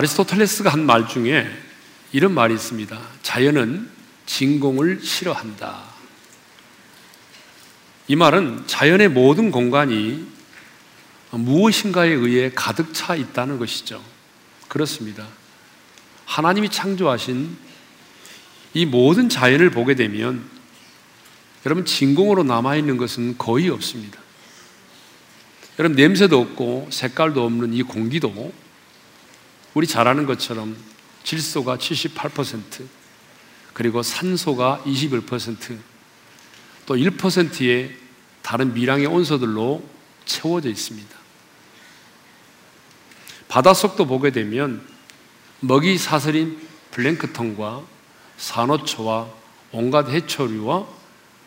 아리스토텔레스가 한 말 중에 이런 말이 있습니다. 자연은 진공을 싫어한다. 이 말은 자연의 모든 공간이 무엇인가에 의해 가득 차 있다는 것이죠. 그렇습니다. 하나님이 창조하신 이 모든 자연을 보게 되면 여러분 진공으로 남아 있는 것은 거의 없습니다. 여러분 냄새도 없고 색깔도 없는 이 공기도 우리 잘 아는 것처럼 질소가 78% 그리고 산소가 21%또 1%의 다른 미량의 원소들로 채워져 있습니다. 바닷속도 보게 되면 먹이 사슬인 플랑크톤과 산호초와 온갖 해초류와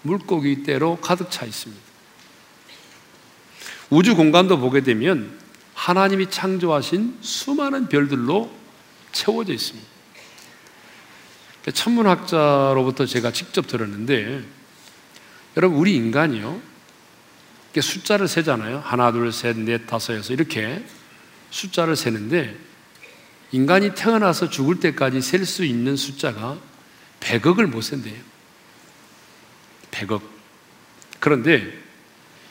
물고기 떼로 가득 차 있습니다. 우주 공간도 보게 되면 하나님이 창조하신 수많은 별들로 채워져 있습니다. 천문학자로부터 제가 직접 들었는데, 여러분, 우리 인간이요. 숫자를 세잖아요. 하나, 둘, 셋, 넷, 다섯, 여섯. 이렇게 숫자를 세는데, 인간이 태어나서 죽을 때까지 셀 수 있는 숫자가 100억을 못 센대요. 100억. 그런데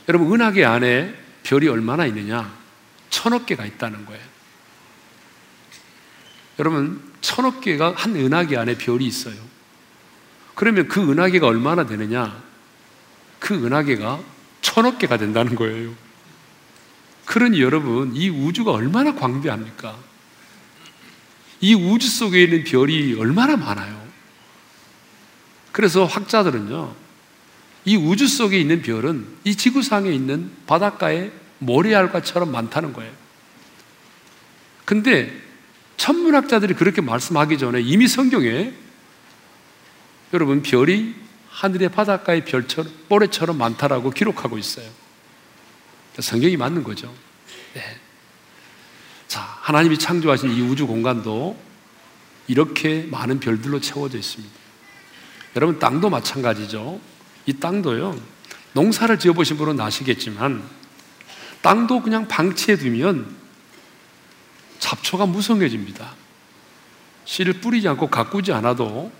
여러분 은하계 안에 별이 얼마나 있느냐? 천억 개가 있다는 거예요. 여러분 천억 개가 한 은하계 안에 별이 있어요. 그러면 그 은하계가 얼마나 되느냐? 그 은하계가 천억 개가 된다는 거예요. 그러니 여러분 이 우주가 얼마나 광대합니까? 이 우주 속에 있는 별이 얼마나 많아요. 그래서 학자들은요, 이 우주 속에 있는 별은 이 지구상에 있는 바닷가의 모래알과처럼 많다는 거예요. 근데 천문학자들이 그렇게 말씀하기 전에 이미 성경에 여러분 별이 하늘의 바닷가의 별처럼 모래처럼 많다라고 기록하고 있어요. 성경이 맞는 거죠. 네. 자, 하나님이 창조하신 이 우주 공간도 이렇게 많은 별들로 채워져 있습니다. 여러분, 땅도 마찬가지죠. 이 땅도요, 농사를 지어 보신 분은 아시겠지만, 땅도 그냥 방치해 두면 잡초가 무성해집니다. 씨를 뿌리지 않고 가꾸지 않아도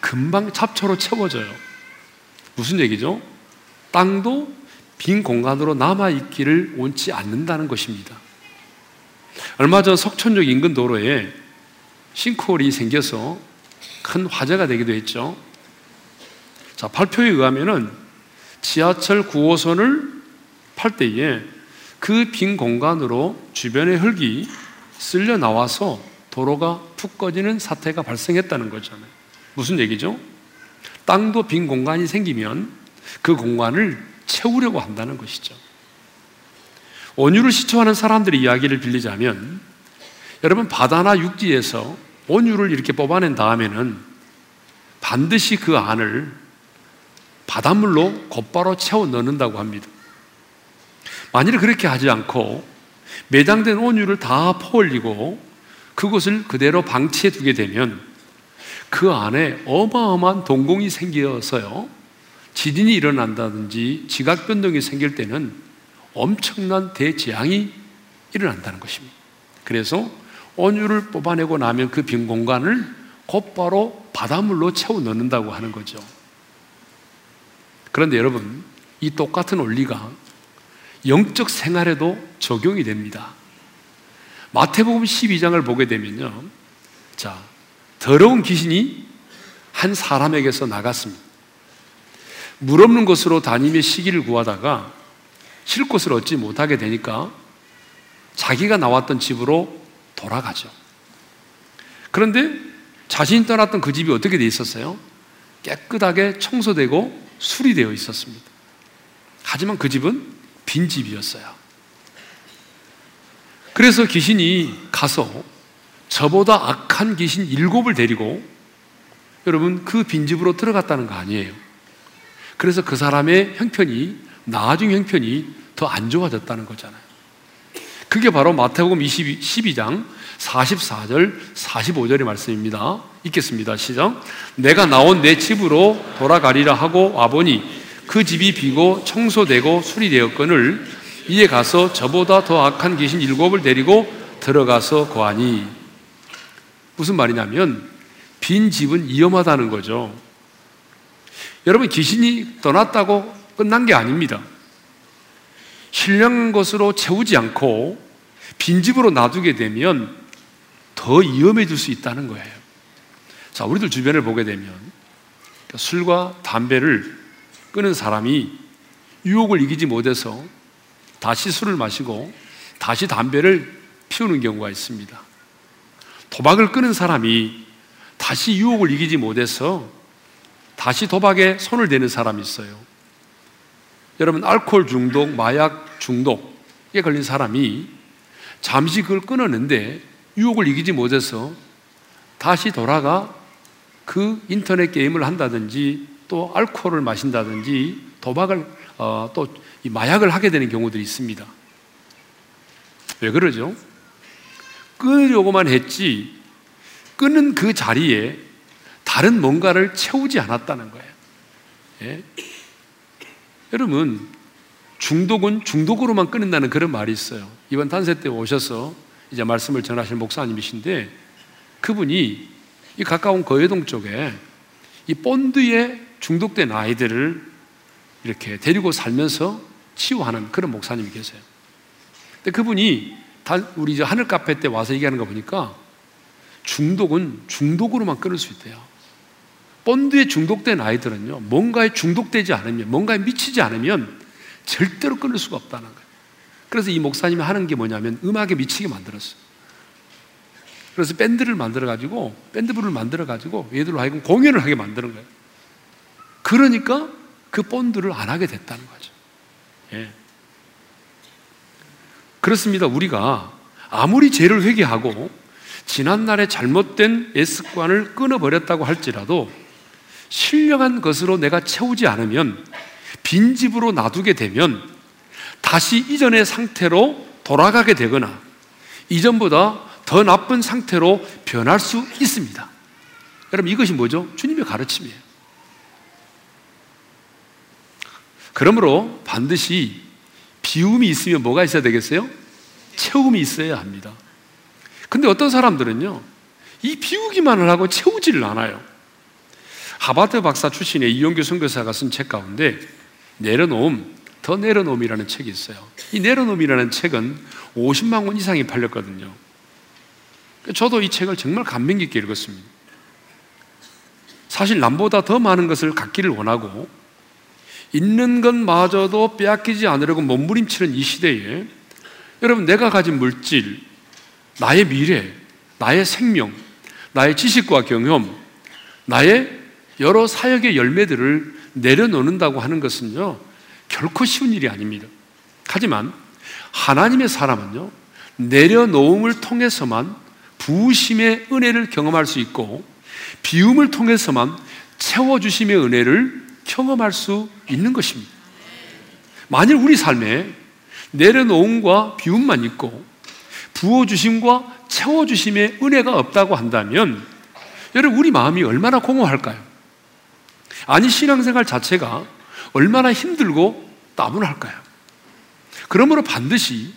금방 잡초로 채워져요. 무슨 얘기죠? 땅도 빈 공간으로 남아있기를 원치 않는다는 것입니다. 얼마 전 석촌역 인근 도로에 싱크홀이 생겨서 큰 화제가 되기도 했죠. 자, 발표에 의하면은 지하철 9호선을 팔 때에 그 빈 공간으로 주변의 흙이 쓸려 나와서 도로가 푹 꺼지는 사태가 발생했다는 거잖아요. 무슨 얘기죠? 땅도 빈 공간이 생기면 그 공간을 채우려고 한다는 것이죠. 온유를 시초하는 사람들의 이야기를 빌리자면 여러분 바다나 육지에서 온유를 이렇게 뽑아낸 다음에는 반드시 그 안을 바닷물로 곧바로 채워 넣는다고 합니다. 만일 그렇게 하지 않고 매장된 온유를 다 퍼올리고 그것을 그대로 방치해 두게 되면 그 안에 어마어마한 동공이 생겨서요. 지진이 일어난다든지 지각 변동이 생길 때는 엄청난 대재앙이 일어난다는 것입니다. 그래서 온유를 뽑아내고 나면 그 빈 공간을 곧바로 바닷물로 채워 넣는다고 하는 거죠. 그런데 여러분, 이 똑같은 원리가 영적 생활에도 적용이 됩니다. 마태복음 12장을 보게 되면요. 자, 더러운 귀신이 한 사람에게서 나갔습니다. 물 없는 곳으로 다니며 시기를 구하다가 쉴 곳을 얻지 못하게 되니까 자기가 나왔던 집으로 돌아가죠. 그런데 자신이 떠났던 그 집이 어떻게 돼 있었어요? 깨끗하게 청소되고 수리되어 있었습니다. 하지만 그 집은 빈 집이었어요. 그래서 귀신이 가서 저보다 악한 귀신 일곱을 데리고 여러분 그 빈집으로 들어갔다는 거 아니에요. 그래서 그 사람의 형편이 나중 형편이 더 안 좋아졌다는 거잖아요. 그게 바로 마태복음 22, 12장 44절, 45절의 말씀입니다. 읽겠습니다. 시작. 내가 나온 내 집으로 돌아가리라 하고 와보니 그 집이 비고 청소되고 수리되었거늘 이에 가서 저보다 더 악한 귀신 일곱을 데리고 들어가서 거하니 무슨 말이냐면 빈 집은 위험하다는 거죠. 여러분 귀신이 떠났다고 끝난 게 아닙니다. 신령한 것으로 채우지 않고 빈 집으로 놔두게 되면 더 위험해질 수 있다는 거예요. 자, 우리들 주변을 보게 되면 술과 담배를 끊은 사람이 유혹을 이기지 못해서 다시 술을 마시고 다시 담배를 피우는 경우가 있습니다. 도박을 끊은 사람이 다시 유혹을 이기지 못해서 다시 도박에 손을 대는 사람이 있어요. 여러분, 알코올 중독, 마약 중독에 걸린 사람이 잠시 그걸 끊었는데 유혹을 이기지 못해서 다시 돌아가 그 인터넷 게임을 한다든지 또 알코올을 마신다든지 도박을 어, 또 마약을 하게 되는 경우들이 있습니다. 왜 그러죠? 끊으려고만 했지 끊는 그 자리에 다른 뭔가를 채우지 않았다는 거예요. 예? 여러분 중독은 중독으로만 끊는다는 그런 말이 있어요. 이번 단세 때 오셔서 이제 말씀을 전하실 목사님이신데 그분이 이 가까운 거회동 쪽에 이 본드에 중독된 아이들을 이렇게 데리고 살면서 치유하는 그런 목사님이 계세요. 근데 그분이 우리 하늘 카페 때 와서 얘기하는 거 보니까 중독은 중독으로만 끊을 수 있대요. 본드에 중독된 아이들은요, 뭔가에 중독되지 않으면, 뭔가에 미치지 않으면 절대로 끊을 수가 없다는 거예요. 그래서 이 목사님이 하는 게 뭐냐면 음악에 미치게 만들었어요. 그래서 밴드를 만들어가지고, 밴드부를 만들어가지고 얘들로 하여금 공연을 하게 만드는 거예요. 그러니까 그 본드를 안 하게 됐다는 거죠. 예. 그렇습니다. 우리가 아무리 죄를 회개하고 지난날의 잘못된 예습관을 끊어버렸다고 할지라도 신령한 것으로 내가 채우지 않으면 빈집으로 놔두게 되면 다시 이전의 상태로 돌아가게 되거나 이전보다 더 나쁜 상태로 변할 수 있습니다. 여러분 이것이 뭐죠? 주님의 가르침이에요. 그러므로 반드시 비움이 있으면 뭐가 있어야 되겠어요? 채움이 있어야 합니다. 근데 어떤 사람들은요, 이 비우기만을 하고 채우지를 않아요. 하바드 박사 출신의 이용규 선교사가 쓴 책 가운데 내려놓음, 더 내려놓음이라는 책이 있어요. 이 내려놓음이라는 책은 50만 권 이상이 팔렸거든요. 저도 이 책을 정말 감명 깊게 읽었습니다. 사실 남보다 더 많은 것을 갖기를 원하고 있는 것마저도 빼앗기지 않으려고 몸부림치는 이 시대에 여러분 내가 가진 물질, 나의 미래, 나의 생명, 나의 지식과 경험, 나의 여러 사역의 열매들을 내려놓는다고 하는 것은요, 결코 쉬운 일이 아닙니다. 하지만 하나님의 사람은요, 내려놓음을 통해서만 부으심의 은혜를 경험할 수 있고, 비움을 통해서만 채워주심의 은혜를 경험할 수 있는 것입니다. 만일 우리 삶에 내려놓음과 비움만 있고, 부어주심과 채워주심의 은혜가 없다고 한다면, 여러분, 우리 마음이 얼마나 공허할까요? 아니, 신앙생활 자체가 얼마나 힘들고 따분할까요? 그러므로 반드시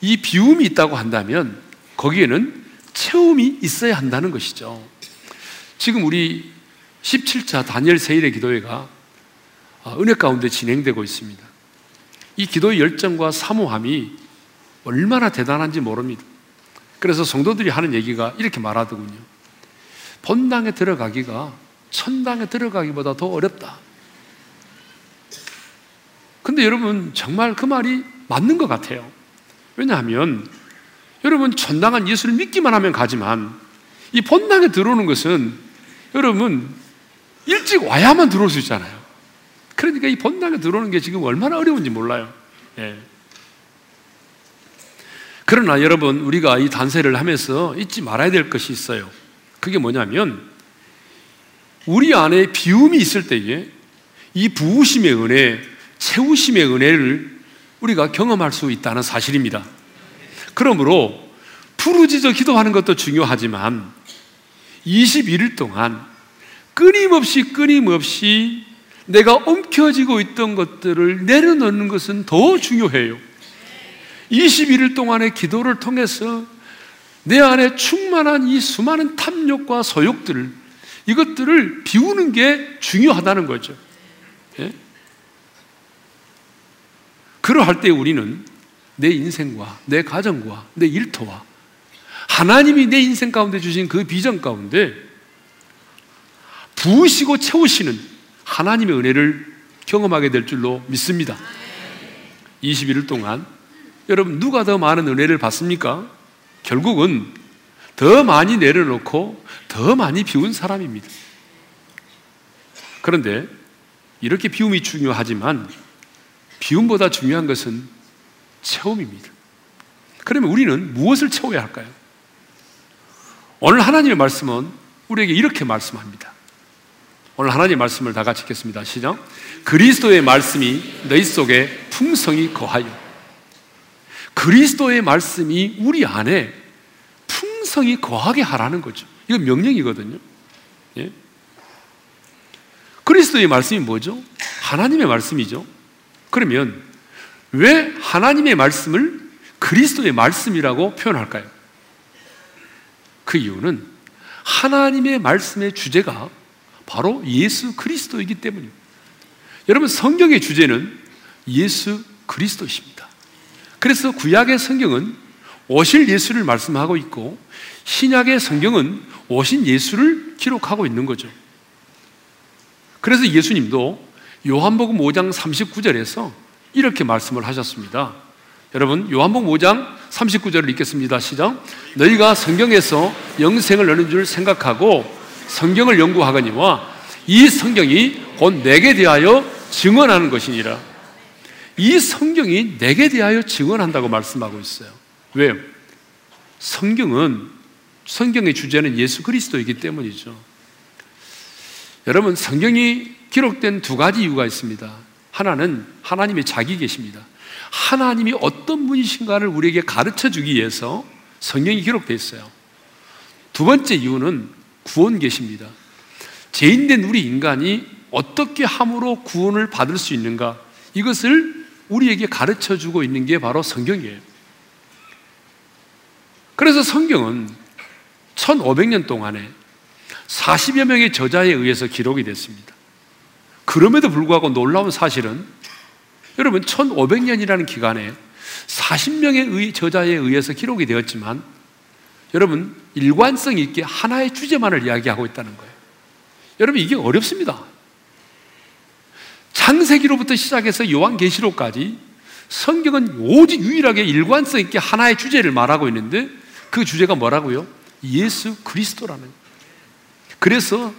이 비움이 있다고 한다면 거기에는 채움이 있어야 한다는 것이죠. 지금 우리 17차 다니엘 세일의 기도회가 아, 은혜 가운데 진행되고 있습니다. 이 기도의 열정과 사모함이 얼마나 대단한지 모릅니다. 그래서 성도들이 하는 얘기가 이렇게 말하더군요. 본당에 들어가기가 천당에 들어가기보다 더 어렵다. 근데 여러분, 정말 그 말이 맞는 것 같아요. 왜냐하면, 여러분, 천당은 예수를 믿기만 하면 가지만, 이 본당에 들어오는 것은, 여러분, 일찍 와야만 들어올 수 있잖아요. 그러니까 이 본당에 들어오는 게 지금 얼마나 어려운지 몰라요. 예. 그러나 여러분, 우리가 이 단세를 하면서 잊지 말아야 될 것이 있어요. 그게 뭐냐면, 우리 안에 비움이 있을 때에 이 부으심의 은혜, 채우심의 은혜를 우리가 경험할 수 있다는 사실입니다. 그러므로 부르짖어 기도하는 것도 중요하지만 21일 동안 끊임없이 끊임없이 내가 엉켜지고 있던 것들을 내려놓는 것은 더 중요해요. 21일 동안의 기도를 통해서 내 안에 충만한 이 수많은 탐욕과 소욕들을 이것들을 비우는 게 중요하다는 거죠. 예? 그러할 때 우리는 내 인생과 내 가정과 내 일터와 하나님이 내 인생 가운데 주신 그 비전 가운데 부으시고 채우시는 하나님의 은혜를 경험하게 될 줄로 믿습니다. 21일 동안 여러분 누가 더 많은 은혜를 받습니까? 결국은 더 많이 내려놓고 더 많이 비운 사람입니다. 그런데 이렇게 비움이 중요하지만 비움보다 중요한 것은 체험입니다. 그러면 우리는 무엇을 채워야 할까요? 오늘 하나님의 말씀은 우리에게 이렇게 말씀합니다. 오늘 하나님의 말씀을 다 같이 읽겠습니다. 시작. 그리스도의 말씀이 너희 속에 풍성히 거하여. 그리스도의 말씀이 우리 안에 풍성히 거하게 하라는 거죠. 이건 명령이거든요. 예? 그리스도의 말씀이 뭐죠? 하나님의 말씀이죠. 그러면 왜 하나님의 말씀을 그리스도의 말씀이라고 표현할까요? 그 이유는 하나님의 말씀의 주제가 바로 예수 그리스도이기 때문입니다. 여러분, 성경의 주제는 예수 그리스도십니다. 그래서 구약의 성경은 오실 예수를 말씀하고 있고, 신약의 성경은 오신 예수를 기록하고 있는 거죠. 그래서 예수님도 요한복음 5장 39절에서 이렇게 말씀을 하셨습니다. 여러분, 요한복음 5장 39절을 읽겠습니다. 시작. 너희가 성경에서 영생을 얻는 줄 생각하고 성경을 연구하거니와 이 성경이 곧 내게 대하여 증언하는 것이니라. 이 성경이 내게 대하여 증언한다고 말씀하고 있어요. 왜요? 성경은 성경의 주제는 예수 그리스도이기 때문이죠. 여러분, 성경이 기록된 두 가지 이유가 있습니다. 하나는 하나님의 자기 계십니다. 하나님이 어떤 분이신가를 우리에게 가르쳐 주기 위해서 성경이 기록되어 있어요. 두 번째 이유는 구원 계십니다. 죄인된 우리 인간이 어떻게 함으로 구원을 받을 수 있는가 이것을 우리에게 가르쳐 주고 있는 게 바로 성경이에요. 그래서 성경은 1500년 동안에 40여 명의 저자에 의해서 기록이 됐습니다. 그럼에도 불구하고 놀라운 사실은 여러분 1500년이라는 기간에 40명의 저자에 의해서 기록이 되었지만 여러분 일관성 있게 하나의 주제만을 이야기하고 있다는 거예요. 여러분 이게 어렵습니다. 창세기로부터 시작해서 요한계시록까지 성경은 오직 유일하게 일관성 있게 하나의 주제를 말하고 있는데 그 주제가 뭐라고요? 예수 그리스도라는. 그래서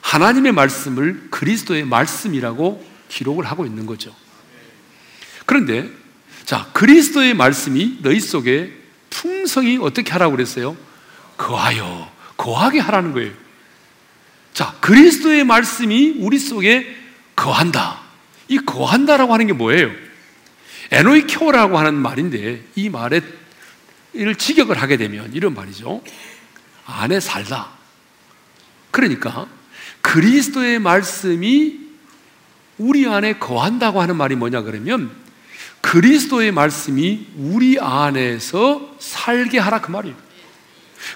하나님의 말씀을 그리스도의 말씀이라고 기록을 하고 있는 거죠. 그런데 자, 그리스도의 말씀이 너희 속에 풍성히 어떻게 하라고 그랬어요? 거하여, 거하게 하라는 거예요. 자, 그리스도의 말씀이 우리 속에 거한다. 이 거한다라고 하는 게 뭐예요? 에노이케오라고 하는 말인데 이 말에 이를 직역을 하게 되면 이런 말이죠. 안에 살다. 그러니까 그리스도의 말씀이 우리 안에 거한다고 하는 말이 뭐냐 그러면 그리스도의 말씀이 우리 안에서 살게 하라 그 말이에요.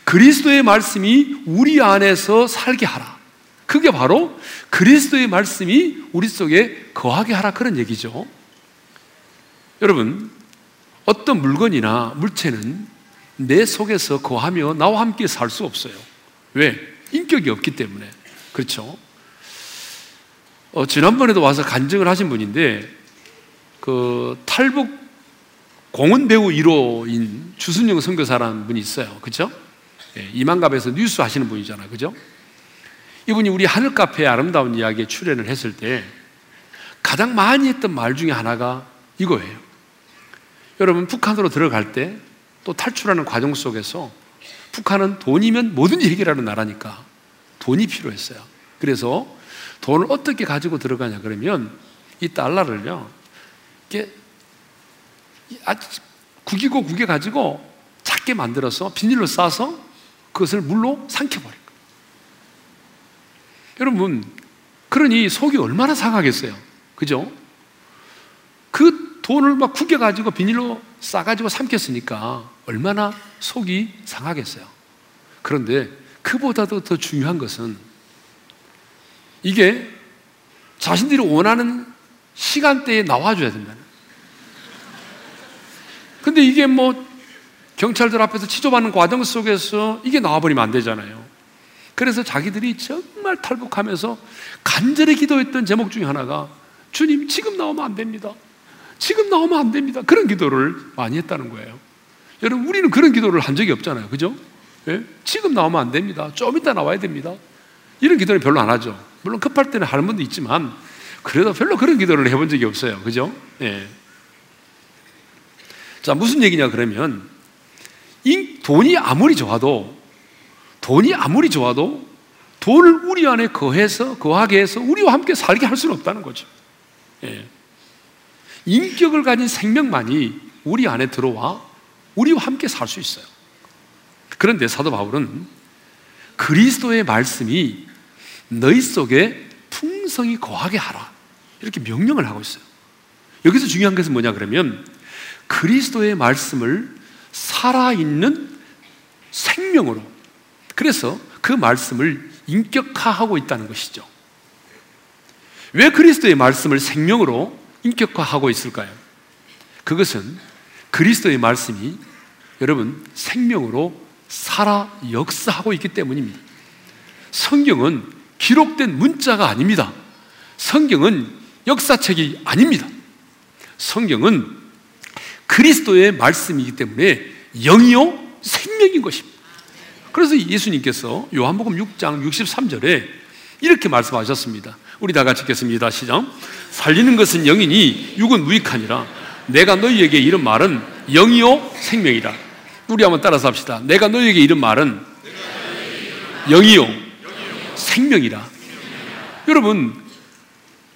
그리스도의 말씀이 우리 안에서 살게 하라. 그게 바로 그리스도의 말씀이 우리 속에 거하게 하라 그런 얘기죠. 여러분, 어떤 물건이나 물체는 내 속에서 거하며 나와 함께 살 수 없어요. 왜? 인격이 없기 때문에. 그렇죠? 어, 지난번에도 와서 간증을 하신 분인데, 그 탈북 공원 배우 1호인 주순영 선교사라는 분이 있어요. 그죠? 예, 이만갑에서 뉴스 하시는 분이잖아요. 그죠? 이분이 우리 하늘 카페의 아름다운 이야기에 출연을 했을 때 가장 많이 했던 말 중에 하나가 이거예요. 여러분, 북한으로 들어갈 때 또 탈출하는 과정 속에서 북한은 돈이면 뭐든지 해결하는 나라니까 돈이 필요했어요. 그래서 돈을 어떻게 가지고 들어가냐 그러면 이 달러를요, 이렇게 구기고 구겨 가지고 작게 만들어서 비닐로 싸서 그것을 물로 삼켜버릴 거예요. 여러분, 그러니 속이 얼마나 상하겠어요. 그죠? 그 돈을 막 구겨가지고 비닐로 싸가지고 삼켰으니까 얼마나 속이 상하겠어요. 그런데 그보다도 더 중요한 것은 이게 자신들이 원하는 시간대에 나와줘야 된다는. 근데 이게 뭐 경찰들 앞에서 치조받는 과정 속에서 이게 나와버리면 안 되잖아요. 그래서 자기들이 정말 탈북하면서 간절히 기도했던 제목 중에 하나가 주님 지금 나오면 안 됩니다. 지금 나오면 안 됩니다. 그런 기도를 많이 했다는 거예요. 여러분 우리는 그런 기도를 한 적이 없잖아요. 그죠? 예? 지금 나오면 안 됩니다. 좀 이따 나와야 됩니다. 이런 기도는 별로 안 하죠. 물론 급할 때는 하는 분도 있지만 그래도 별로 그런 기도를 해본 적이 없어요. 그죠? 예. 자, 무슨 얘기냐 그러면 돈이 아무리 좋아도 돈이 아무리 좋아도 돈을 우리 안에 거해서 거하게 해서 우리와 함께 살게 할 수는 없다는 거죠. 예. 인격을 가진 생명만이 우리 안에 들어와 우리와 함께 살 수 있어요. 그런데 사도 바울은 그리스도의 말씀이 너희 속에 풍성히 거하게 하라. 이렇게 명령을 하고 있어요. 여기서 중요한 것은 뭐냐 그러면 그리스도의 말씀을 살아있는 생명으로 그래서 그 말씀을 인격화하고 있다는 것이죠. 왜 그리스도의 말씀을 생명으로 인격화하고 있을까요? 그것은 그리스도의 말씀이 여러분 생명으로 살아 역사하고 있기 때문입니다. 성경은 기록된 문자가 아닙니다. 성경은 역사책이 아닙니다. 성경은 그리스도의 말씀이기 때문에 영이요 생명인 것입니다. 그래서 예수님께서 요한복음 6장 63절에 이렇게 말씀하셨습니다. 우리 다 같이 읽겠습니다. 시작. 살리는 것은 영이니 육은 무익하니라. 내가 너희에게 이런 말은 영이요 생명이라. 우리 한번 따라서 합시다. 내가 너희에게 이런 말은 영이요 생명이라. 여러분,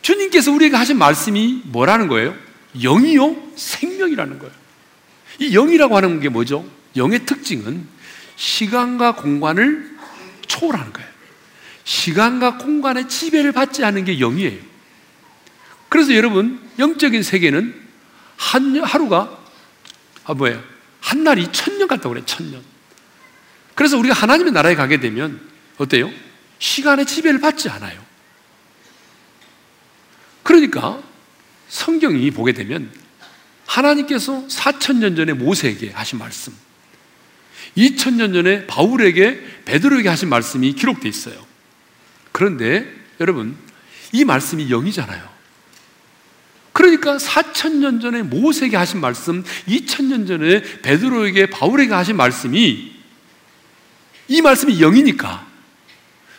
주님께서 우리에게 하신 말씀이 뭐라는 거예요? 영이요 생명이라는 거예요. 이 영이라고 하는 게 뭐죠? 영의 특징은 시간과 공간을 초월하는 거예요. 시간과 공간의 지배를 받지 않는 게 영이에요. 그래서 여러분, 영적인 세계는 한 하루가 아 뭐예요? 한 날이 천년 같다고 그래, 천년. 그래서 우리가 하나님의 나라에 가게 되면 어때요? 시간의 지배를 받지 않아요. 그러니까 성경이 보게 되면 하나님께서 4천년 전에 모세에게 하신 말씀, 2천년 전에 바울에게 베드로에게 하신 말씀이 기록되어 있어요. 그런데 여러분, 이 말씀이 영이잖아요. 그러니까 4천년 전에 모세에게 하신 말씀, 2천년 전에 베드로에게 바울에게 하신 말씀이 이 말씀이 영이니까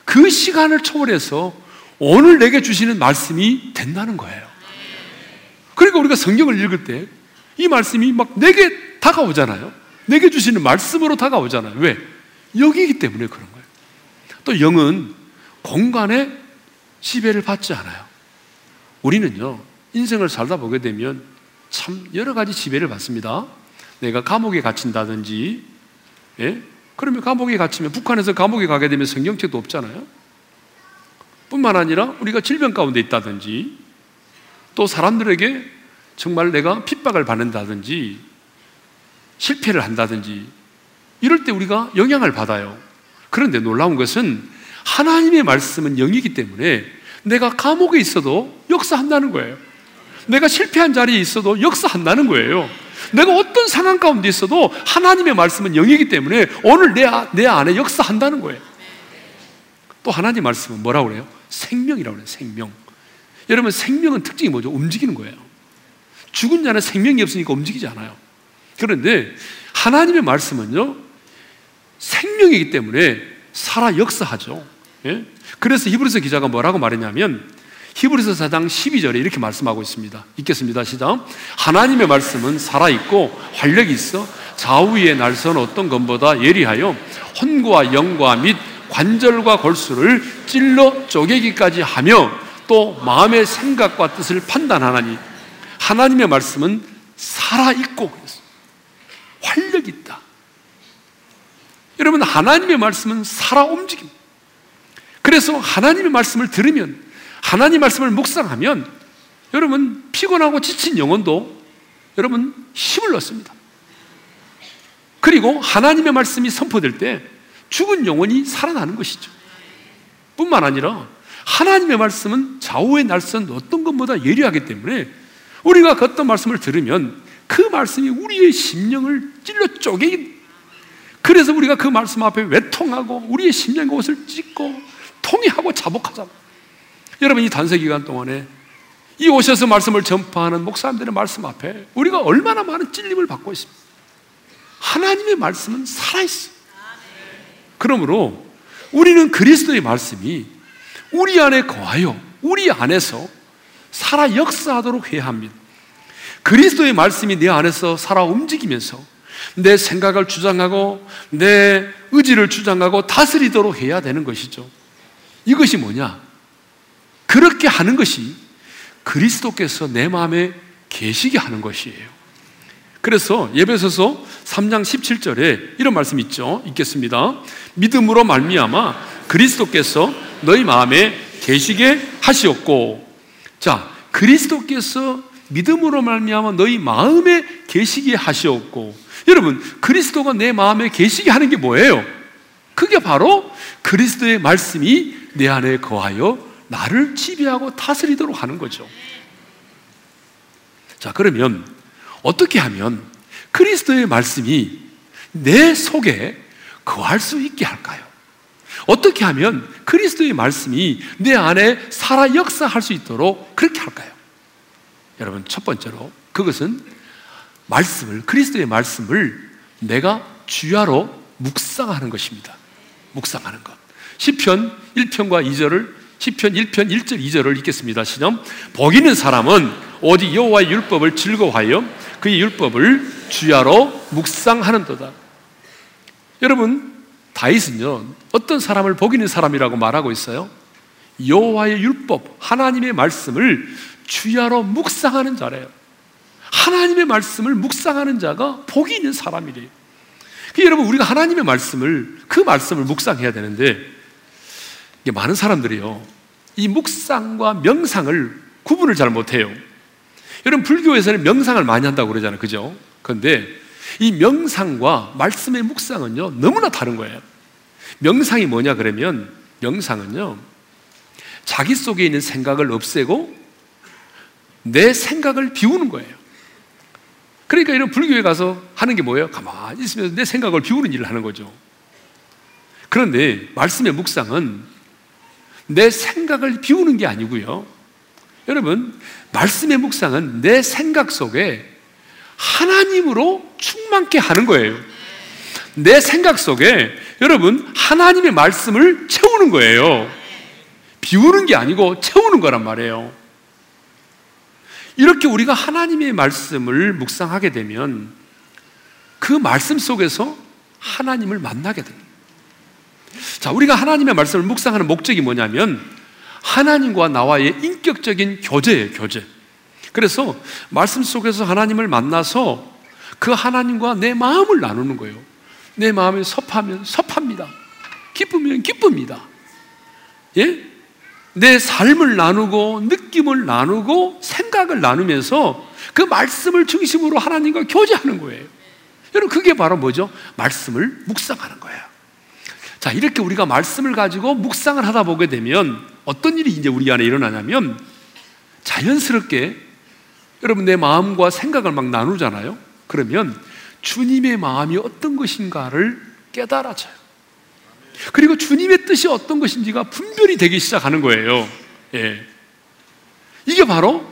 그 시간을 초월해서 오늘 내게 주시는 말씀이 된다는 거예요. 그러니까 우리가 성경을 읽을 때 이 말씀이 막 내게 다가오잖아요. 내게 주시는 말씀으로 다가오잖아요. 왜? 여기이기 때문에 그런 거예요. 또 영은 공간에 지배를 받지 않아요. 우리는요, 인생을 살다 보게 되면 참 여러 가지 지배를 받습니다. 내가 감옥에 갇힌다든지, 예? 그러면 감옥에 갇히면 북한에서 감옥에 가게 되면 성경책도 없잖아요. 뿐만 아니라 우리가 질병 가운데 있다든지 또 사람들에게 정말 내가 핍박을 받는다든지 실패를 한다든지 이럴 때 우리가 영향을 받아요. 그런데 놀라운 것은 하나님의 말씀은 영이기 때문에 내가 감옥에 있어도 역사한다는 거예요. 내가 실패한 자리에 있어도 역사한다는 거예요. 내가 어떤 상황 가운데 있어도 하나님의 말씀은 영이기 때문에 오늘 내, 내 안에 역사한다는 거예요. 또 하나님 말씀은 뭐라고 그래요? 생명이라고 그래요. 생명. 여러분 생명은 특징이 뭐죠? 움직이는 거예요. 죽은 자는 생명이 없으니까 움직이지 않아요. 그런데 하나님의 말씀은요 생명이기 때문에 살아 역사하죠. 예? 그래서 히브리서 기자가 뭐라고 말했냐면 히브리서 4장 12절에 이렇게 말씀하고 있습니다. 읽겠습니다. 시작. 하나님의 말씀은 살아있고 활력이 있어 좌우의 날선 어떤 것보다 예리하여 혼과 영과 및 관절과 골수를 찔러 쪼개기까지 하며 또 마음의 생각과 뜻을 판단하나니 하나님의 말씀은 살아있고 활력이 있다. 여러분, 하나님의 말씀은 살아 움직입니다. 그래서 하나님의 말씀을 들으면 하나님 말씀을 묵상하면 여러분 피곤하고 지친 영혼도 여러분 힘을 얻습니다. 그리고 하나님의 말씀이 선포될 때 죽은 영혼이 살아나는 것이죠. 뿐만 아니라 하나님의 말씀은 좌우의 날선 어떤 것보다 예리하기 때문에 우리가 그 어떤 말씀을 들으면 그 말씀이 우리의 심령을 찔러 쪼개긴 그래서 우리가 그 말씀 앞에 외통하고 우리의 심령의 옷을 찢고 통해하고 자복하잖아. 여러분 이 단세 기간 동안에 이 오셔서 말씀을 전파하는 목사님들의 말씀 앞에 우리가 얼마나 많은 찔림을 받고 있습니다. 하나님의 말씀은 살아있어. 그러므로 우리는 그리스도의 말씀이 우리 안에 거하여 우리 안에서 살아 역사하도록 해야 합니다. 그리스도의 말씀이 내 안에서 살아 움직이면서 내 생각을 주장하고 내 의지를 주장하고 다스리도록 해야 되는 것이죠. 이것이 뭐냐? 그렇게 하는 것이 그리스도께서 내 마음에 계시게 하는 것이에요. 그래서 예배소서 3장 17절에 이런 말씀 있죠. 읽겠습니다. 믿음으로 말미암아 그리스도께서 너희 마음에 계시게 하시었고 자, 그리스도께서 믿음으로 말미암아 너희 마음에 계시게 하시었고 여러분 그리스도가 내 마음에 계시게 하는 게 뭐예요? 그게 바로 그리스도의 말씀이 내 안에 거하여 나를 지배하고 다스리도록 하는 거죠. 자, 그러면 어떻게 하면 그리스도의 말씀이 내 속에 거할 수 있게 할까요? 어떻게 하면 그리스도의 말씀이 내 안에 살아 역사할 수 있도록 그렇게 할까요? 여러분, 첫 번째로 그것은 말씀을, 그리스도의 말씀을 내가 주야로 묵상하는 것입니다. 묵상하는 것. 10편 1편과 2절을 10편 1편 1절 2절을 읽겠습니다. 시점. 복 있는 사람은 오직 여호와의 율법을 즐거워하여 그의 율법을 주야로 묵상하는도다. 여러분, 다윗은요. 어떤 사람을 복 있는 사람이라고 말하고 있어요? 여호와의 율법, 하나님의 말씀을 주야로 묵상하는 자래요. 하나님의 말씀을 묵상하는 자가 복이 있는 사람이래요. 여러분, 우리가 하나님의 말씀을, 그 말씀을 묵상해야 되는데, 많은 사람들이요, 이 묵상과 명상을 구분을 잘 못해요. 여러분, 불교에서는 명상을 많이 한다고 그러잖아요. 그죠? 그런데 이 명상과 말씀의 묵상은요, 너무나 다른 거예요. 명상이 뭐냐, 그러면, 명상은요, 자기 속에 있는 생각을 없애고 내 생각을 비우는 거예요. 그러니까 이런 불교에 가서 하는 게 뭐예요? 가만히 있으면서 내 생각을 비우는 일을 하는 거죠. 그런데 말씀의 묵상은 내 생각을 비우는 게 아니고요. 여러분, 말씀의 묵상은 내 생각 속에 하나님으로 충만케 하는 거예요. 내 생각 속에 여러분, 하나님의 말씀을 채우는 거예요. 비우는 게 아니고 채우는 거란 말이에요. 이렇게 우리가 하나님의 말씀을 묵상하게 되면 그 말씀 속에서 하나님을 만나게 됩니다. 자, 우리가 하나님의 말씀을 묵상하는 목적이 뭐냐면 하나님과 나와의 인격적인 교제예요, 교제. 그래서 말씀 속에서 하나님을 만나서 그 하나님과 내 마음을 나누는 거예요. 내 마음이 섭하면 섭합니다. 기쁘면 기쁩니다. 예? 내 삶을 나누고 느낌을 나누고 생각을 나누면서 그 말씀을 중심으로 하나님과 교제하는 거예요. 여러분 그게 바로 뭐죠? 말씀을 묵상하는 거예요. 자, 이렇게 우리가 말씀을 가지고 묵상을 하다 보게 되면 어떤 일이 이제 우리 안에 일어나냐면 자연스럽게 여러분 내 마음과 생각을 막 나누잖아요. 그러면 주님의 마음이 어떤 것인가를 깨달아져요. 그리고 주님의 뜻이 어떤 것인지가 분별이 되기 시작하는 거예요. 예. 이게 바로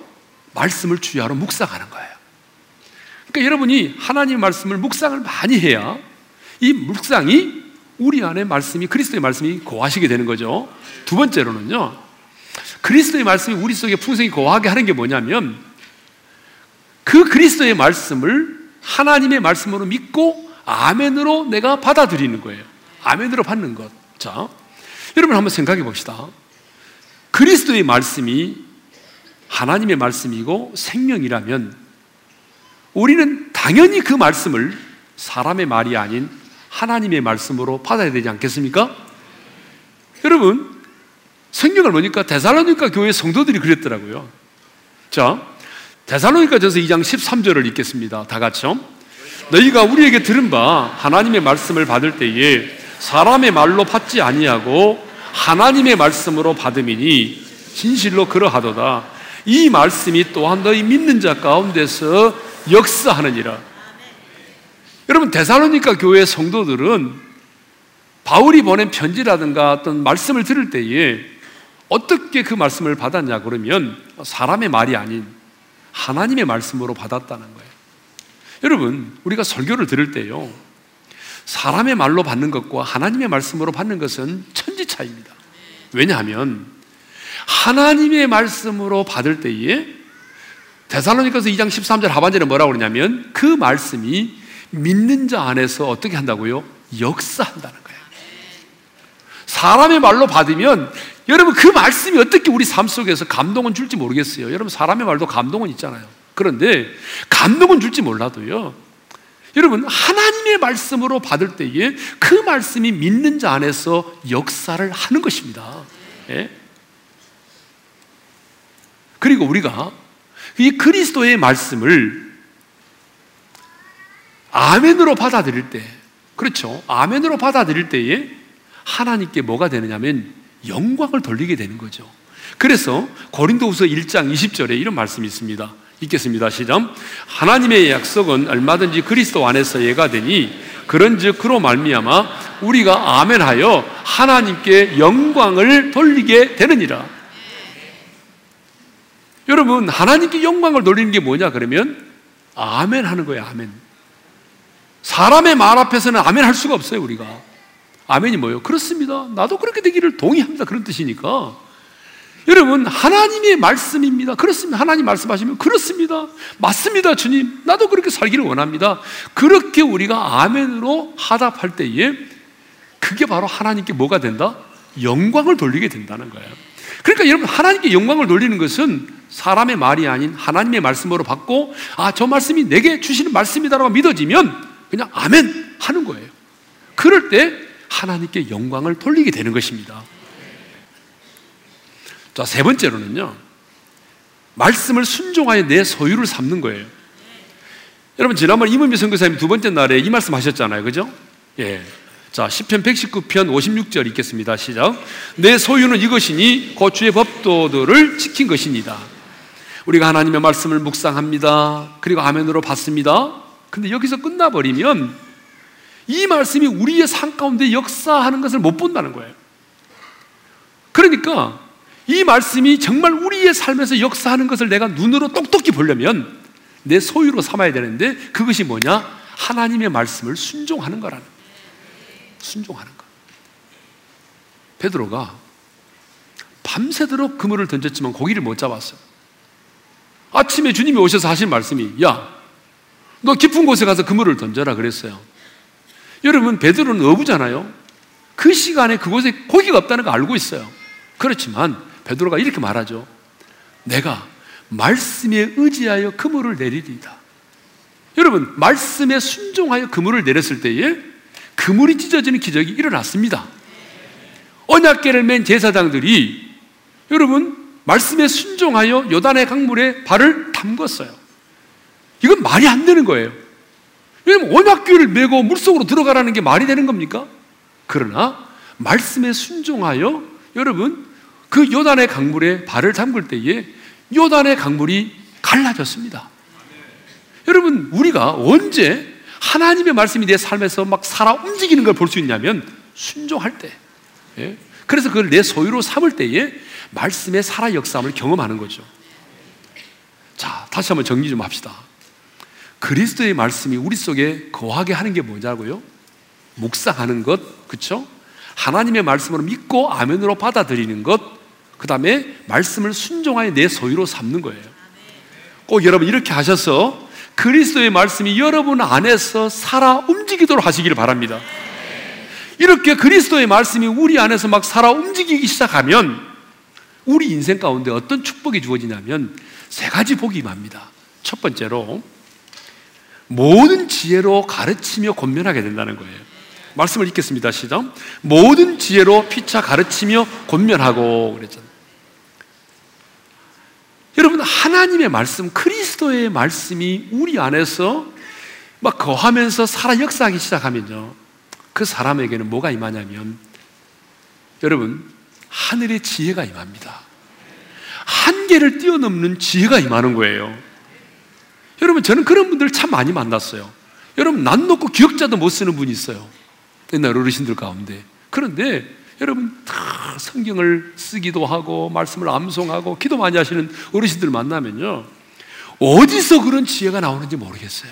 말씀을 주야로 묵상하는 거예요. 그러니까 여러분이 하나님 말씀을 묵상을 많이 해야 이 묵상이 우리 안에 말씀이 그리스도의 말씀이 거하시게 되는 거죠. 두 번째로는요. 그리스도의 말씀이 우리 속에 풍성히 거하게 하는 게 뭐냐면 그 그리스도의 말씀을 하나님의 말씀으로 믿고 아멘으로 내가 받아들이는 거예요. 아멘으로 받는 것. 자, 여러분 한번 생각해 봅시다. 그리스도의 말씀이 하나님의 말씀이고 생명이라면 우리는 당연히 그 말씀을 사람의 말이 아닌 하나님의 말씀으로 받아야 되지 않겠습니까? 여러분, 성경을 보니까 데살로니가 교회 성도들이 그랬더라고요. 자, 데살로니가 전서 2장 13절을 읽겠습니다. 다 같이요. 너희가 우리에게 들은 바 하나님의 말씀을 받을 때에 사람의 말로 받지 아니하고 하나님의 말씀으로 받음이니 진실로 그러하도다. 이 말씀이 또한 너희 믿는 자 가운데서 역사하느니라. 여러분 데살로니가 교회 성도들은 바울이 보낸 편지라든가 어떤 말씀을 들을 때에 어떻게 그 말씀을 받았냐 그러면 사람의 말이 아닌 하나님의 말씀으로 받았다는 거예요. 여러분, 우리가 설교를 들을 때요. 사람의 말로 받는 것과 하나님의 말씀으로 받는 것은 천지 차이입니다. 왜냐하면 하나님의 말씀으로 받을 때에 대살로니가서 2장 13절 하반절에 뭐라고 그러냐면 그 말씀이 믿는 자 안에서 어떻게 한다고요? 역사한다는 거예요. 사람의 말로 받으면 여러분 그 말씀이 어떻게 우리 삶 속에서 감동은 줄지 모르겠어요. 여러분 사람의 말도 감동은 있잖아요. 그런데 감동은 줄지 몰라도요. 여러분 하나님의 말씀으로 받을 때에 그 말씀이 믿는 자 안에서 역사를 하는 것입니다. 예? 그리고 우리가 이 그리스도의 말씀을 아멘으로 받아들일 때, 그렇죠. 아멘으로 받아들일 때에 하나님께 뭐가 되느냐면 영광을 돌리게 되는 거죠. 그래서 고린도후서 1장 20절에 이런 말씀이 있습니다. 읽겠습니다. 시작. 하나님의 약속은 얼마든지 그리스도 안에서 예가 되니 그런즉 그로 말미암아 우리가 아멘하여 하나님께 영광을 돌리게 되느니라. 여러분 하나님께 영광을 돌리는 게 뭐냐 그러면 아멘 하는 거예요. 아멘. 사람의 말 앞에서는 아멘 할 수가 없어요. 우리가. 아멘이 뭐예요? 그렇습니다. 나도 그렇게 되기를 동의합니다. 그런 뜻이니까. 여러분, 하나님의 말씀입니다. 그렇습니다. 하나님 말씀하시면 그렇습니다. 맞습니다, 주님. 나도 그렇게 살기를 원합니다. 그렇게 우리가 아멘으로 하답할 때에 그게 바로 하나님께 뭐가 된다? 영광을 돌리게 된다는 거예요. 그러니까 여러분, 하나님께 영광을 돌리는 것은 사람의 말이 아닌 하나님의 말씀으로 받고, 아, 저 말씀이 내게 주시는 말씀이다라고 믿어지면 그냥 아멘 하는 거예요. 그럴 때 하나님께 영광을 돌리게 되는 것입니다. 자, 세 번째로는요. 말씀을 순종하여 내 소유를 삼는 거예요. 여러분, 지난번 이문미 선교사님 두 번째 날에 이 말씀 하셨잖아요. 그죠? 예. 자, 10편 119편 56절 읽겠습니다. 시작. 내 소유는 이것이니 고주의 법도들을 지킨 것입니다. 우리가 하나님의 말씀을 묵상합니다. 그리고 아멘으로 받습니다. 근데 여기서 끝나버리면 이 말씀이 우리의 삶 가운데 역사하는 것을 못 본다는 거예요. 그러니까 이 말씀이 정말 우리의 삶에서 역사하는 것을 내가 눈으로 똑똑히 보려면 내 소유로 삼아야 되는데 그것이 뭐냐? 하나님의 말씀을 순종하는 거라는. 순종하는 거. 베드로가 밤새도록 그물을 던졌지만 고기를 못 잡았어요. 아침에 주님이 오셔서 하신 말씀이 야, 너 깊은 곳에 가서 그물을 던져라 그랬어요. 여러분, 베드로는 어부잖아요. 그 시간에 그곳에 고기가 없다는 거 알고 있어요. 그렇지만 베드로가 이렇게 말하죠. 내가 말씀에 의지하여 그물을 내리리다. 여러분, 말씀에 순종하여 그물을 내렸을 때에 그물이 찢어지는 기적이 일어났습니다. 언약계를 맨 제사장들이 여러분, 말씀에 순종하여 요단의 강물에 발을 담궜어요. 이건 말이 안 되는 거예요. 왜냐면 언약궤를 메고 물속으로 들어가라는 게 말이 되는 겁니까? 그러나 말씀에 순종하여 여러분 그 요단의 강물에 발을 담글 때에 요단의 강물이 갈라졌습니다. 여러분 우리가 언제 하나님의 말씀이 내 삶에서 막 살아 움직이는 걸 볼 수 있냐면 순종할 때. 예? 그래서 그걸 내 소유로 삼을 때에 말씀의 살아 역사함을 경험하는 거죠. 자, 다시 한번 정리 좀 합시다. 그리스도의 말씀이 우리 속에 거하게 하는 게 뭐냐고요? 묵상하는 것, 그렇죠? 하나님의 말씀으로 믿고 아멘으로 받아들이는 것, 그 다음에 말씀을 순종하여 내 소유로 삼는 거예요. 꼭 여러분 이렇게 하셔서 그리스도의 말씀이 여러분 안에서 살아 움직이도록 하시기를 바랍니다. 이렇게 그리스도의 말씀이 우리 안에서 막 살아 움직이기 시작하면 우리 인생 가운데 어떤 축복이 주어지냐면 세 가지 복이 임합니다. 첫 번째로 모든 지혜로 가르치며 권면하게 된다는 거예요. 말씀을 읽겠습니다. 시작. 모든 지혜로 피차 가르치며 권면하고 그랬잖아요. 여러분 하나님의 말씀, 그리스도의 말씀이 우리 안에서 막 거하면서 살아 역사하기 시작하면요. 그 사람에게는 뭐가 임하냐면 여러분 하늘의 지혜가 임합니다. 한계를 뛰어넘는 지혜가 임하는 거예요. 여러분 저는 그런 분들 참 많이 만났어요. 여러분 난 놓고 기억자도 못 쓰는 분이 있어요. 옛날 어르신들 가운데. 그런데 여러분 다 성경을 쓰기도 하고 말씀을 암송하고 기도 많이 하시는 어르신들 만나면요. 어디서 그런 지혜가 나오는지 모르겠어요.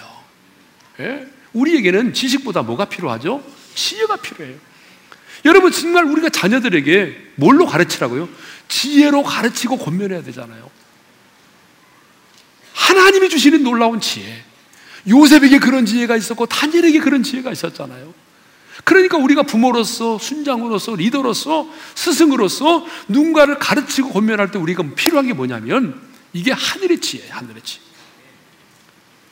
예? 우리에게는 지식보다 뭐가 필요하죠? 지혜가 필요해요. 여러분 정말 우리가 자녀들에게 뭘로 가르치라고요? 지혜로 가르치고 권면해야 되잖아요. 하나님이 주시는 놀라운 지혜. 요셉에게 그런 지혜가 있었고 다니엘에게 그런 지혜가 있었잖아요. 그러니까 우리가 부모로서 순장으로서 리더로서 스승으로서 누군가를 가르치고 권면할 때 우리가 필요한 게 뭐냐면 이게 하늘의 지혜예요. 하늘의 지혜.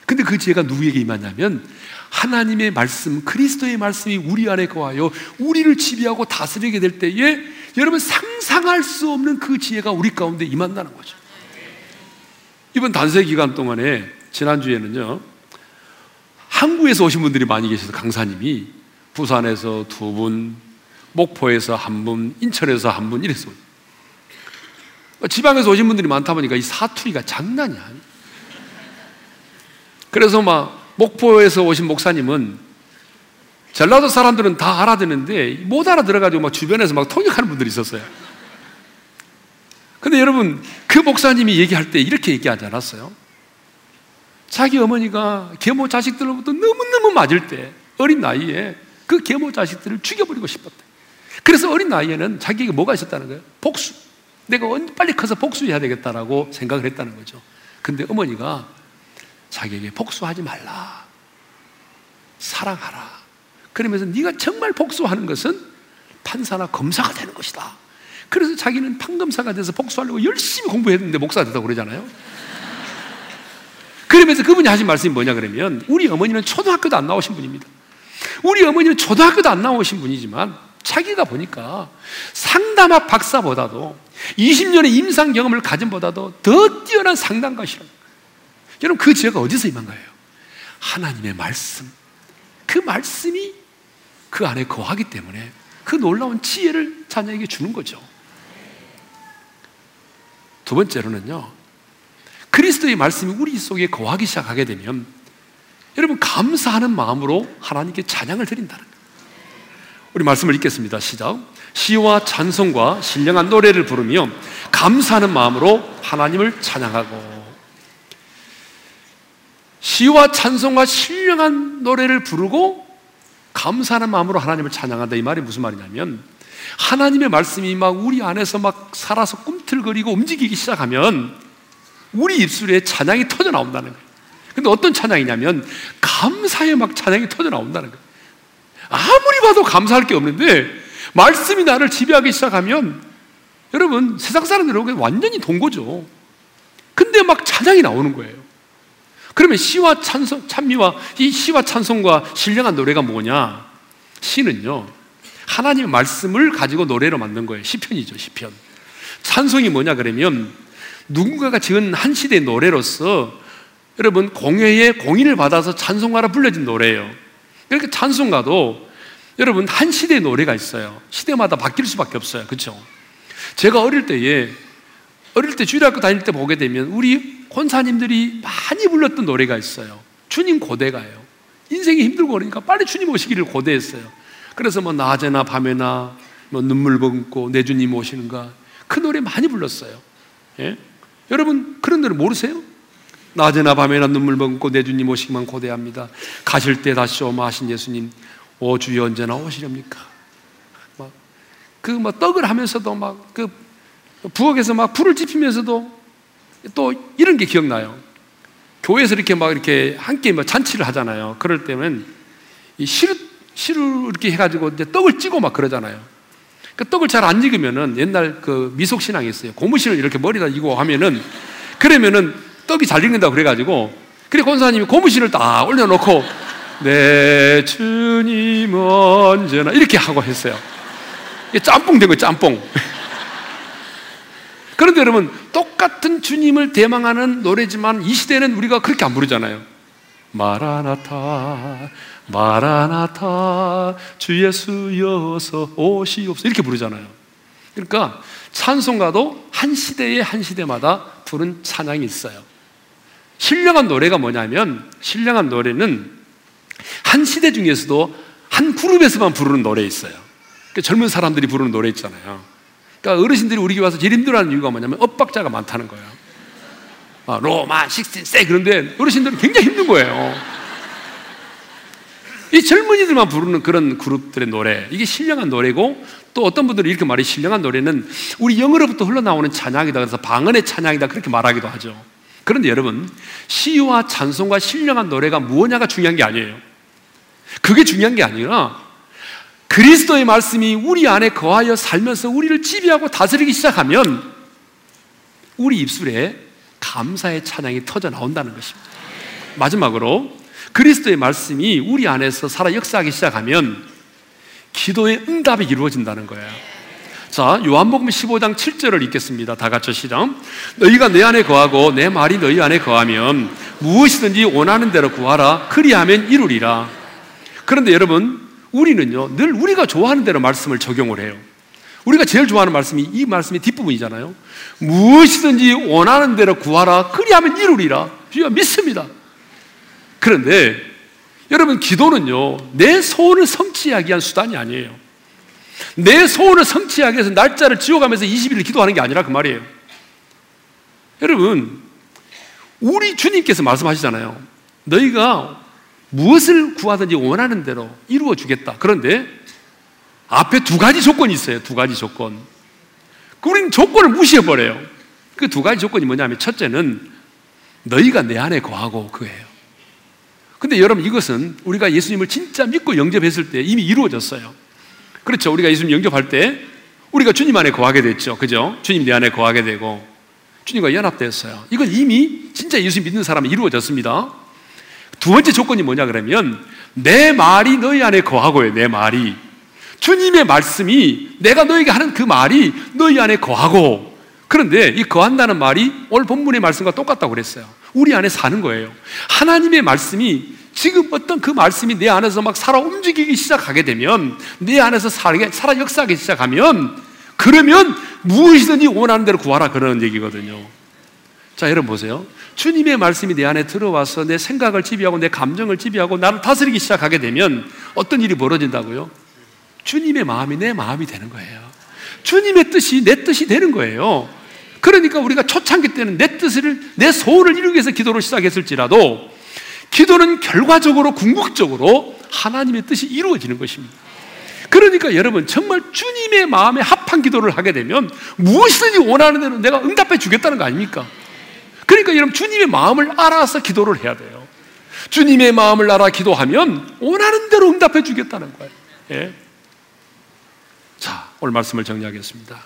근데 그 지혜가 누구에게 임하냐면 하나님의 말씀, 그리스도의 말씀이 우리 안에 거하여 우리를 지배하고 다스리게 될 때에 여러분 상상할 수 없는 그 지혜가 우리 가운데 임한다는 거죠. 이번 단세 기간 동안에 지난주에는요. 한국에서 오신 분들이 많이 계셔서 강사님이 부산에서 두 분, 목포에서 한 분, 인천에서 한 분 이랬어요. 지방에서 오신 분들이 많다 보니까 이 사투리가 장난이 아니에요. 그래서 막 목포에서 오신 목사님은 전라도 사람들은 다 알아듣는데 못 알아들어가지고 막 주변에서 막 통역하는 분들이 있었어요. 근데 여러분, 그 목사님이 얘기할 때 이렇게 얘기하지 않았어요? 자기 어머니가 계모 자식들로부터 너무너무 맞을 때, 어린 나이에 그 계모 자식들을 죽여버리고 싶었대. 그래서 어린 나이에는 자기에게 뭐가 있었다는 거예요? 복수. 내가 빨리 커서 복수해야 되겠다라고 생각을 했다는 거죠. 근데 어머니가 자기에게 복수하지 말라. 사랑하라. 그러면서 네가 정말 복수하는 것은 판사나 검사가 되는 것이다. 그래서 자기는 판검사가 돼서 복수하려고 열심히 공부했는데 목사가 됐다고 그러잖아요. 그러면서 그분이 하신 말씀이 뭐냐 그러면 우리 어머니는 초등학교도 안 나오신 분입니다. 우리 어머니는 초등학교도 안 나오신 분이지만 자기가 보니까 상담학 박사보다도 20년의 임상 경험을 가진 보다도 더 뛰어난 상담가시라. 여러분 그 지혜가 어디서 임한 거예요? 하나님의 말씀. 그 말씀이 그 안에 거하기 때문에 그 놀라운 지혜를 자녀에게 주는 거죠. 두 번째로는요. 그리스도의 말씀이 우리 속에 거하기 시작하게 되면 여러분 감사하는 마음으로 하나님께 찬양을 드린다는 거예요. 우리 말씀을 읽겠습니다. 시작. 시와 찬송과 신령한 노래를 부르며 감사하는 마음으로 하나님을 찬양하고 시와 찬송과 신령한 노래를 부르고 감사하는 마음으로 하나님을 찬양한다. 이 말이 무슨 말이냐면 하나님의 말씀이 막 우리 안에서 막 살아서 꿈틀거리고 움직이기 시작하면 우리 입술에 찬양이 터져 나온다는 거예요. 근데 어떤 찬양이냐면 감사의 막 찬양이 터져 나온다는 거예요. 아무리 봐도 감사할 게 없는데 말씀이 나를 지배하기 시작하면 여러분 세상 사람들은 완전히 동거죠. 근데 막 찬양이 나오는 거예요. 그러면 시와 찬송, 찬미와 이 시와 찬송과 신령한 노래가 뭐냐? 시는요, 하나님의 말씀을 가지고 노래로 만든 거예요. 시편이죠, 시편. 찬송이 뭐냐 그러면 누군가가 지은 한 시대의 노래로서 여러분 공회에 공인을 받아서 찬송가라 불려진 노래예요. 그러니까 찬송가도 여러분 한 시대의 노래가 있어요. 시대마다 바뀔 수밖에 없어요. 그렇죠? 제가 어릴 때에 어릴 때 주일학교 다닐 때 보게 되면 우리 권사님들이 많이 불렀던 노래가 있어요. 주님 고대가요. 인생이 힘들고 그러니까 빨리 주님 오시기를 고대했어요. 그래서 뭐 낮에나 밤에나 뭐 눈물 범고 내 주님 오시는가 그 노래 많이 불렀어요. 예? 여러분 그런 노래 모르세요? 낮에나 밤에나 눈물 범고 내 주님 오시기만 고대합니다. 가실 때 다시 오마 하신 예수님 오 주여 언제나 오시렵니까? 막그뭐 그 떡을 하면서도 막 그 부엌에서 막 불을 지피면서도 또 이런 게 기억나요. 교회에서 이렇게 막 이렇게 함께 막 잔치를 하잖아요. 그럴 때는 이 시루, 시루 이렇게 해가지고 이제 떡을 찌고 막 그러잖아요. 그 떡을 잘 안 익으면은 옛날 그 미속신앙이 있어요. 고무신을 이렇게 머리다 이고 하면은 그러면은 떡이 잘 익는다고 그래가지고 그래 권사님이 고무신을 딱 올려놓고 내 주님 언제나 이렇게 하고 했어요. 이게 짬뽕 된 거예요, 짬뽕. 그런데 여러분, 똑같은 주님을 대망하는 노래지만 이 시대는 우리가 그렇게 안 부르잖아요. 마라나타 마라나타 주 예수여서 오시옵소 이렇게 부르잖아요. 그러니까 찬송가도 한 시대에 한 시대마다 부른 찬양이 있어요. 신령한 노래가 뭐냐면 신령한 노래는 한 시대 중에서도 한 그룹에서만 부르는 노래 있어요. 그러니까 젊은 사람들이 부르는 노래 있잖아요. 그러니까 어르신들이 우리 교회 와서 제일 힘들어하는 이유가 뭐냐면 엇박자가 많다는 거예요. 아, 로마, 식스틴, 세 그런데 어르신들은 굉장히 힘든 거예요. 이 젊은이들만 부르는 그런 그룹들의 노래, 이게 신령한 노래고 또 어떤 분들은 이렇게 말해 신령한 노래는 우리 영어로부터 흘러나오는 찬양이다 그래서 방언의 찬양이다 그렇게 말하기도 하죠. 그런데 여러분, 시와 찬송과 신령한 노래가 무엇냐가 중요한 게 아니에요. 그게 중요한 게 아니라 그리스도의 말씀이 우리 안에 거하여 살면서 우리를 지배하고 다스리기 시작하면 우리 입술에 감사의 찬양이 터져 나온다는 것입니다. 마지막으로 그리스도의 말씀이 우리 안에서 살아 역사하기 시작하면 기도의 응답이 이루어진다는 거예요. 자, 요한복음 15장 7절을 읽겠습니다. 다 같이 시작. 너희가 내 안에 거하고 내 말이 너희 안에 거하면 무엇이든지 원하는 대로 구하라. 그리하면 이루리라. 그런데 여러분, 우리는요, 늘 우리가 좋아하는 대로 말씀을 적용을 해요. 우리가 제일 좋아하는 말씀이 이 말씀의 뒷부분이잖아요. 무엇이든지 원하는 대로 구하라. 그리하면 이루리라. 주여 믿습니다. 그런데 여러분, 기도는요, 내 소원을 성취하기 위한 수단이 아니에요. 내 소원을 성취하기 위해서 날짜를 지워가면서 20일을 기도하는 게 아니라 그 말이에요. 여러분, 우리 주님께서 말씀하시잖아요. 너희가 무엇을 구하든지 원하는 대로 이루어 주겠다. 그런데 앞에 두 가지 조건이 있어요. 두 가지 조건. 우리는 조건을 무시해버려요. 그 두 가지 조건이 뭐냐면 첫째는 너희가 내 안에 거하고 그예요. 근데 여러분 이것은 우리가 예수님을 진짜 믿고 영접했을 때 이미 이루어졌어요. 그렇죠. 우리가 예수님 영접할 때 우리가 주님 안에 거하게 됐죠. 그죠? 주님 내 안에 거하게 되고 주님과 연합됐어요. 이건 이미 진짜 예수 믿는 사람이 이루어졌습니다. 두 번째 조건이 뭐냐 그러면 내 말이 너희 안에 거하고요. 내 말이 주님의 말씀이 내가 너에게 하는 그 말이 너희 안에 거하고 그런데 이 거한다는 말이 오늘 본문의 말씀과 똑같다고 그랬어요. 우리 안에 사는 거예요. 하나님의 말씀이 지금 어떤 그 말씀이 내 안에서 막 살아 움직이기 시작하게 되면 내 안에서 살아 역사하기 시작하면 그러면 무엇이든지 원하는 대로 구하라 그러는 얘기거든요. 자, 여러분 보세요. 주님의 말씀이 내 안에 들어와서 내 생각을 지배하고 내 감정을 지배하고 나를 다스리기 시작하게 되면 어떤 일이 벌어진다고요? 주님의 마음이 내 마음이 되는 거예요. 주님의 뜻이 내 뜻이 되는 거예요. 그러니까 우리가 초창기 때는 내 뜻을, 내 소원을 이루기 위해서 기도를 시작했을지라도 기도는 결과적으로 궁극적으로 하나님의 뜻이 이루어지는 것입니다. 그러니까 여러분 정말 주님의 마음에 합한 기도를 하게 되면 무엇이든지 원하는 대로 내가 응답해 주겠다는 거 아닙니까? 그러니까 여러분 주님의 마음을 알아서 기도를 해야 돼요. 주님의 마음을 알아 기도하면 원하는 대로 응답해 주겠다는 거예요. 예. 자, 오늘 말씀을 정리하겠습니다.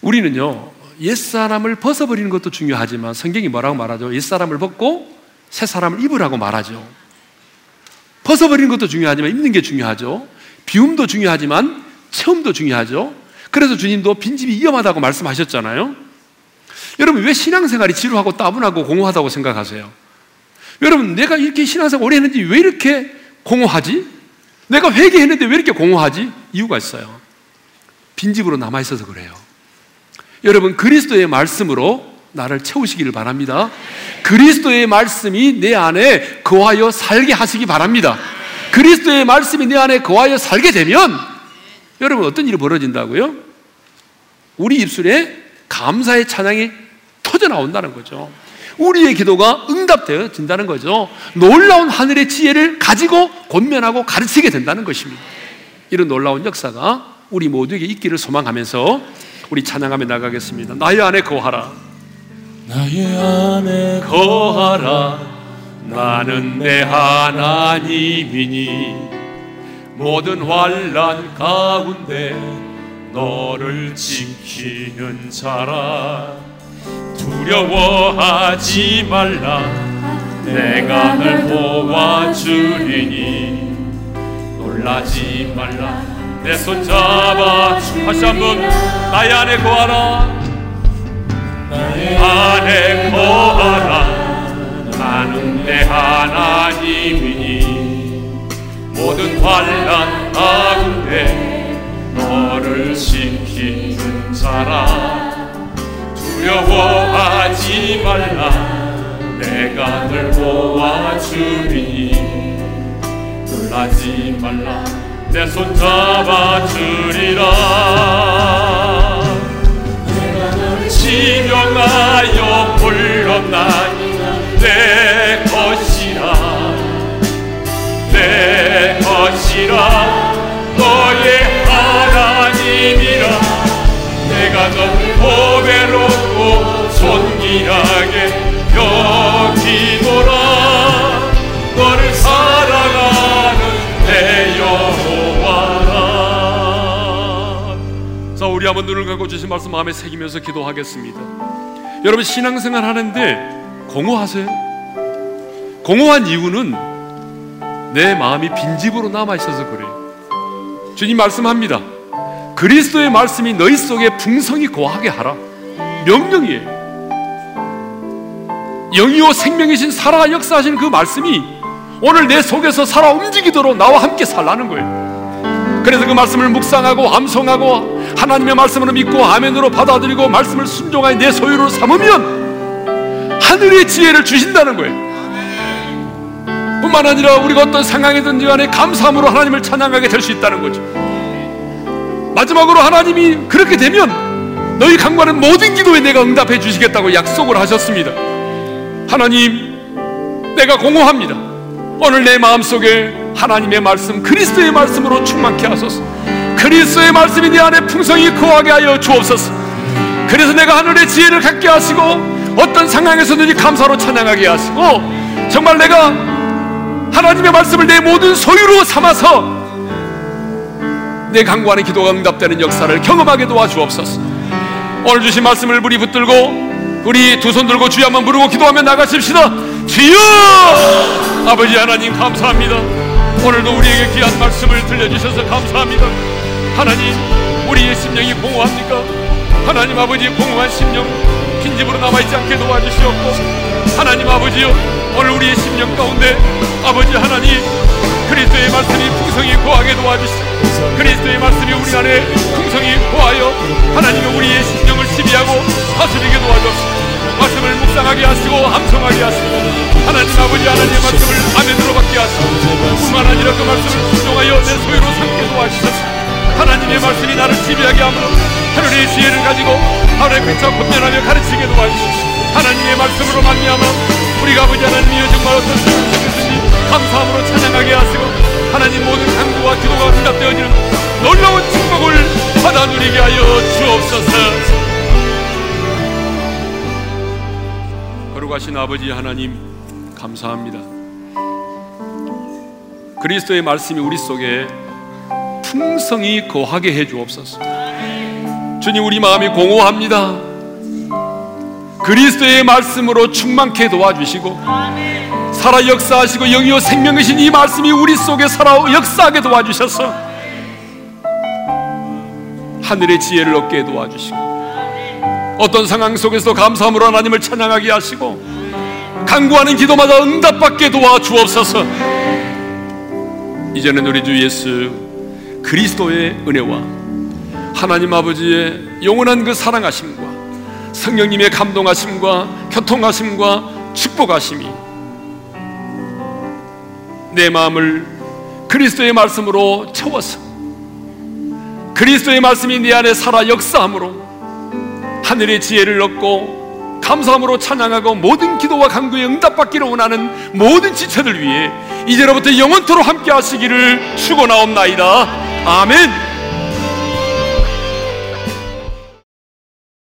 우리는요, 옛사람을 벗어버리는 것도 중요하지만 성경이 뭐라고 말하죠? 옛사람을 벗고 새 사람을 입으라고 말하죠. 벗어버리는 것도 중요하지만 입는 게 중요하죠. 비움도 중요하지만 체험도 중요하죠. 그래서 주님도 빈집이 위험하다고 말씀하셨잖아요. 여러분, 왜 신앙생활이 지루하고 따분하고 공허하다고 생각하세요? 여러분, 내가 이렇게 신앙생활 오래 했는지 왜 이렇게 공허하지? 내가 회개했는데 왜 이렇게 공허하지? 이유가 있어요. 빈집으로 남아있어서 그래요. 여러분, 그리스도의 말씀으로 나를 채우시기를 바랍니다. 그리스도의 말씀이 내 안에 거하여 살게 하시기 바랍니다. 그리스도의 말씀이 내 안에 거하여 살게 되면 여러분 어떤 일이 벌어진다고요? 우리 입술에 감사의 찬양이 터져 나온다는 거죠. 우리의 기도가 응답되어진다는 거죠. 놀라운 하늘의 지혜를 가지고 권면하고 가르치게 된다는 것입니다. 이런 놀라운 역사가 우리 모두에게 있기를 소망하면서 우리 찬양하며 나가겠습니다. 나의 안에 거하라. 나의 안에 거하라 나는 내 하나님이니 모든 환란 가운데 너를 지키는 자라 두려워하지 말라. 내가 널 도와주리니. 놀라지 말라. 내 손 잡아. 다시 한번 나의 안에 거하라. 안에 거하라. 나는 내내 하나님이니. 모든 환란 가운데 너를 지키는 자라 두려워하지 말라. 내가 널 도와주리니 놀라지 말라. 내 손 잡아주리라. 지명하여 불렀나니 내 것이라. 내 것이라. 너의 하나님이라. 내가 너를 보배롭고 존귀하게 여기노라 너를 사랑하는 내 여호와라 자, 우리 한번 눈을 감고 주신 말씀 마음에 새기면서 기도하겠습니다. 여러분 신앙생활 하는데 공허하세요? 공허한 이유는 내 마음이 빈집으로 남아 있어서 그래요. 주님 말씀합니다. 그리스도의 말씀이 너희 속에 풍성히 거하게 하라. 명령이에요. 영이요 생명이신 살아 역사하시는 그 말씀이 오늘 내 속에서 살아 움직이도록 나와 함께 살라는 거예요. 그래서 그 말씀을 묵상하고 암송하고 하나님의 말씀으로 믿고 아멘으로 받아들이고 말씀을 순종하여 내 소유로 삼으면 하늘의 지혜를 주신다는 거예요. 뿐만 아니라 우리가 어떤 상황이든지 간에 감사함으로 하나님을 찬양하게 될 수 있다는 거죠. 마지막으로 하나님이 그렇게 되면 너희 강구하는 모든 기도에 내가 응답해 주시겠다고 약속을 하셨습니다. 하나님, 내가 공허합니다. 오늘 내 마음속에 하나님의 말씀, 그리스도의 말씀으로 충만케 하소서. 그리스도의 말씀이 내 안에 풍성히 거하게 하여 주옵소서. 그래서 내가 하늘의 지혜를 갖게 하시고 어떤 상황에서든지 감사로 찬양하게 하시고 정말 내가 하나님의 말씀을 내 모든 소유로 삼아서 내 강구하는 기도가 응답되는 역사를 경험하게 도와주옵소서. 오늘 주신 말씀을 우리 붙들고 우리 두 손 들고 주여 한번 부르고 기도하며 나가십시다. 주여! 아버지 하나님 감사합니다. 오늘도 우리에게 귀한 말씀을 들려주셔서 감사합니다. 하나님, 우리의 심령이 공허합니까? 하나님 아버지 공허한 심령 빈집으로 남아있지 않게 도와주시옵고 하나님 아버지요 오늘 우리의 심령 가운데 아버지 하나님 그리스도의 말씀이 풍성히 거하게 도와주시옵소서 그리스도의 말씀이 우리 안에 풍성히 거하여 하나님의 우리의 심령을 지배하고 다스리게 도와주옵소서. 말씀을 묵상하게 하시고 함성하게 하시고 하나님 아버지 하나님의 말씀을 아멘으로 받게 하시고 뿐만 아니라 그 말씀을 순종하여 내 소유로 삼게 도와주셔서. 하나님의 말씀이 나를 지배하게 하므로 하늘의 지혜를 가지고 하늘의 빛과 권면하며 가르치게 도와주시고 하나님의 말씀으로 말미암아 우리가 아버지 하나님이여 정말 어떤 속에서든지 감사함으로 찬양 하나님 모든 강구와 기도가 응답되어지는 놀라운 축복을 받아 누리게 하여 주옵소서 거룩하신 아버지 하나님 감사합니다 그리스도의 말씀이 우리 속에 풍성히 거하게 해 주옵소서. 주님 우리 마음이 공허합니다. 그리스도의 말씀으로 충만케 도와주시고 살아 역사하시고 영이요 생명이신 이 말씀이 우리 속에 살아 역사하게 도와주셔서 하늘의 지혜를 얻게 도와주시고 어떤 상황 속에서 감사함으로 하나님을 찬양하게 하시고 간구하는 기도마다 응답받게 도와주옵소서. 이제는 우리 주 예수 그리스도의 은혜와 하나님 아버지의 영원한 그 사랑하심과 성령님의 감동하심과 교통하심과 축복하심이 내 마음을 그리스도의 말씀으로 채워서 그리스도의 말씀이 내 안에 살아 역사함으로 하늘의 지혜를 얻고 감사함으로 찬양하고 모든 기도와 간구에 응답받기를 원하는 모든 지체들 위해 이제로부터 영원토록 함께 하시기를 축원하옵나이다. 아멘.